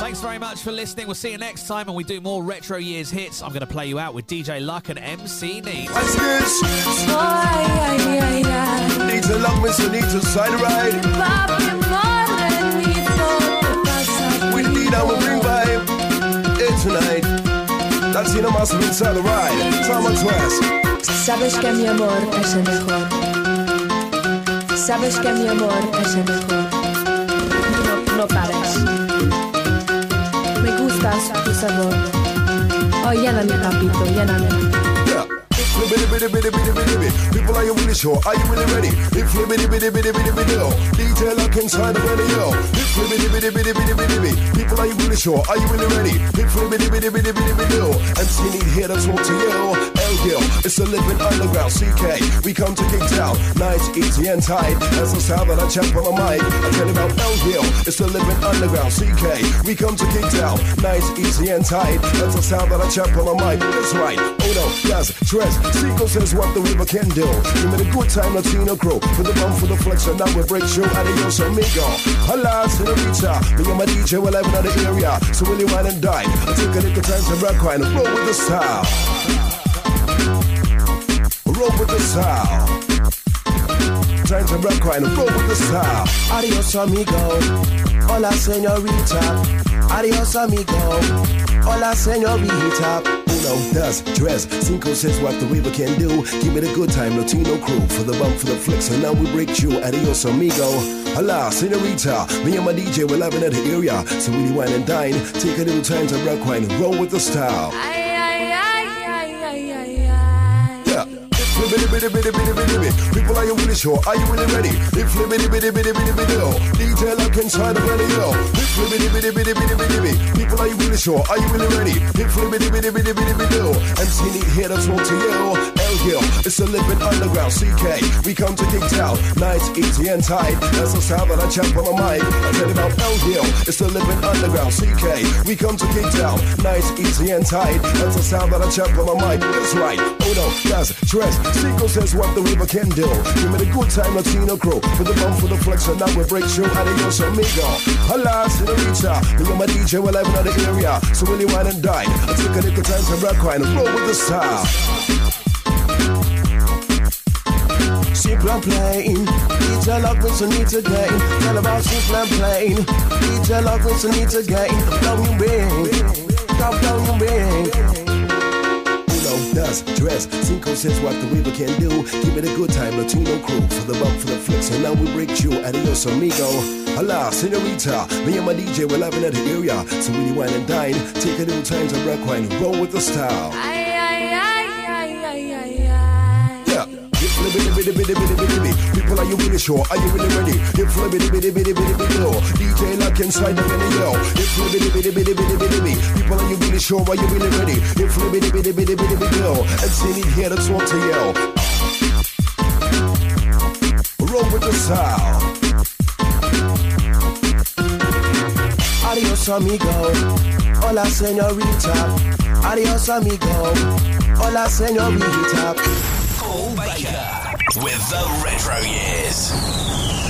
Thanks very much for listening. We'll see you next time when we do more retro years hits. I'm going to play you out with DJ Luck and MC Neat.
Needs a long whistle, needs a side ride. We need our
vibe. That's in a inside the ride. Time on.
Sabes que mi amor es el mejor. Sabes que mi amor es el mejor. No, no pares. Me gustas tu sabor. Oh, lléname, papito, lléname.
Bitty, bitty, bitty, bitty, bitty, bitty. People, are you really sure? Are you really ready? If bitty, bitty, bitty, bitty, bitty, yo. DJ Luck inside the radio. If bitty, bitty, bitty, bitty, bitty, bitty. People, are you really sure? Are you really ready? If bitty, bitty, bitty, bitty, bitty, yo. MC Neat here to talk to you. L Gill, it's a living underground. CK, we come to King Town. Nice, easy, and tight. That's the sound that I check on my mic. I tell you about L Gill, it's a living underground. CK, we come to King Town. Nice, easy, and tight. That's the sound that I check on my mic. That's right. Oh no, yes, dress. Sequel says what the river can do. Give me the good time, Latino crew. With the bump for the flex, and now we break through. Adios, amigo. Hola, senorita. Me and my DJ will have another area. So will you wine and dine? I take a little time to rock and roll with the style. Roll with the style. Time to rock wine and roll with the style.
Adios, amigo. Hola, señorita. Adios, amigo. Hola, señorita.
Uno, dos, tres. Cinco says what the river can do. Give me the good time, Latino crew. For the bump, for the flicks, and now we break you. Adios, amigo. Hola, senorita. Me and my DJ we're will have another area. So when you wine and dine, take a little time to rock wine and roll with the style. Yeah. Bitty, bitty, bitty, bitty, bitty, bitty. People, are you really sure? Are you really ready? If bitty, bitty, bitty, bitty, bitty. DJ Luck inside the radio. If bitty, bitty, bitty, bitty, bitty, bitty. People, are you really sure? Are you really ready? If bitty, bitty, bitty, bitty, bitty, yo. MC Neat here to talk to you. L Hill, it's a living underground. CK, we come to King Town. Nice, easy, and tight. That's the sound that I check on my mic. I tell you about L Hill, it's a living underground. CK, we come to King Town. Nice, easy, and tight. That's the sound that I check on my mic. That's right. Oh no, yes, dress. Sequel says what the river can do. Give me the good time, Latino crew. For the bump, for the flex, and now we break through. Adios, amigo. Hola, senorita. Me and my DJ will have another area. So you wine and dine? I take a little time to rock and roll with the style.
Simple and plain. DJ Luck with some need to gain. Tell about simple and plain. DJ Luck with some need to gain. Blow you bing. Blow, blow you.
Uno, dos, tres. Cinco says what the river can do. Give me the good time, Latino crew. For the bump, for the flicks, and now we break you. Adios, amigo. Hola, senorita. Me and my DJ will have another area. So when you wine and dine, take a little time to rock wine roll with the style. Yeah. Bitty, bitty, bitty, bitty, bitty, bitty. People, are you really sure? Are you really ready? If bitty, bitty, bitty, bitty, bitty, yo. DJ Luck inside the video. If bitty, bitty, bitty, bitty, bitty, bitty. People, are you really sure? Are you really ready? If bitty, bitty, bitty, bitty, bitty, yo. MC Neat here to talk to you. Roll with the sound.
Adios, amigo. Hola, señorita. Adios, amigo. Hola, señorita.
Paul Baker with the Retro Years.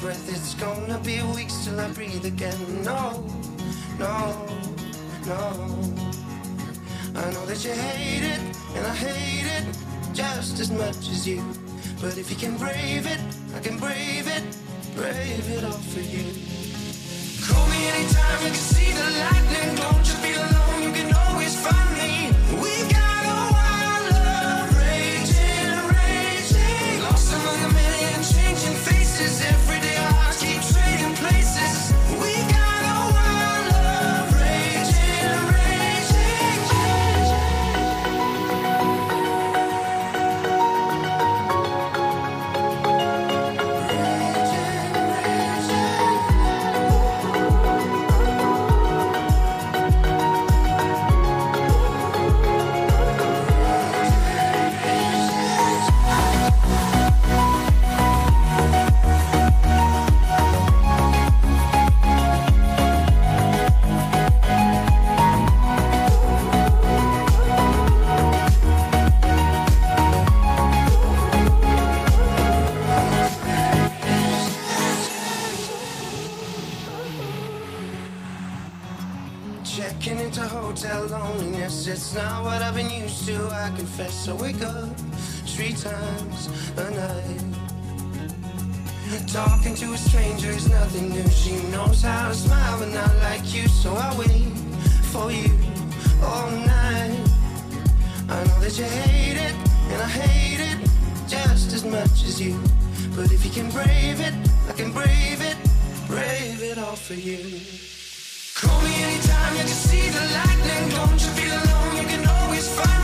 Breath, it's gonna be weeks till I breathe again. No, no, no. I know that you hate it, and I hate it just as much as you. But if you can brave it, I can brave it, brave it all for you. Call me anytime you can see the lightning. Don't you to, I wake up three times a night. Talking to a stranger is nothing new. She knows how to smile, but not like you. So I wait for you all night. I know that you hate it, and I hate it just as much as you. But if you can brave it, I can brave it, brave it all for you. Call me anytime you can see the lightning. Don't you feel alone? You can always find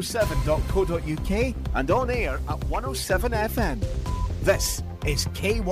k107.co.uk and on air at 107 FM. This is K1.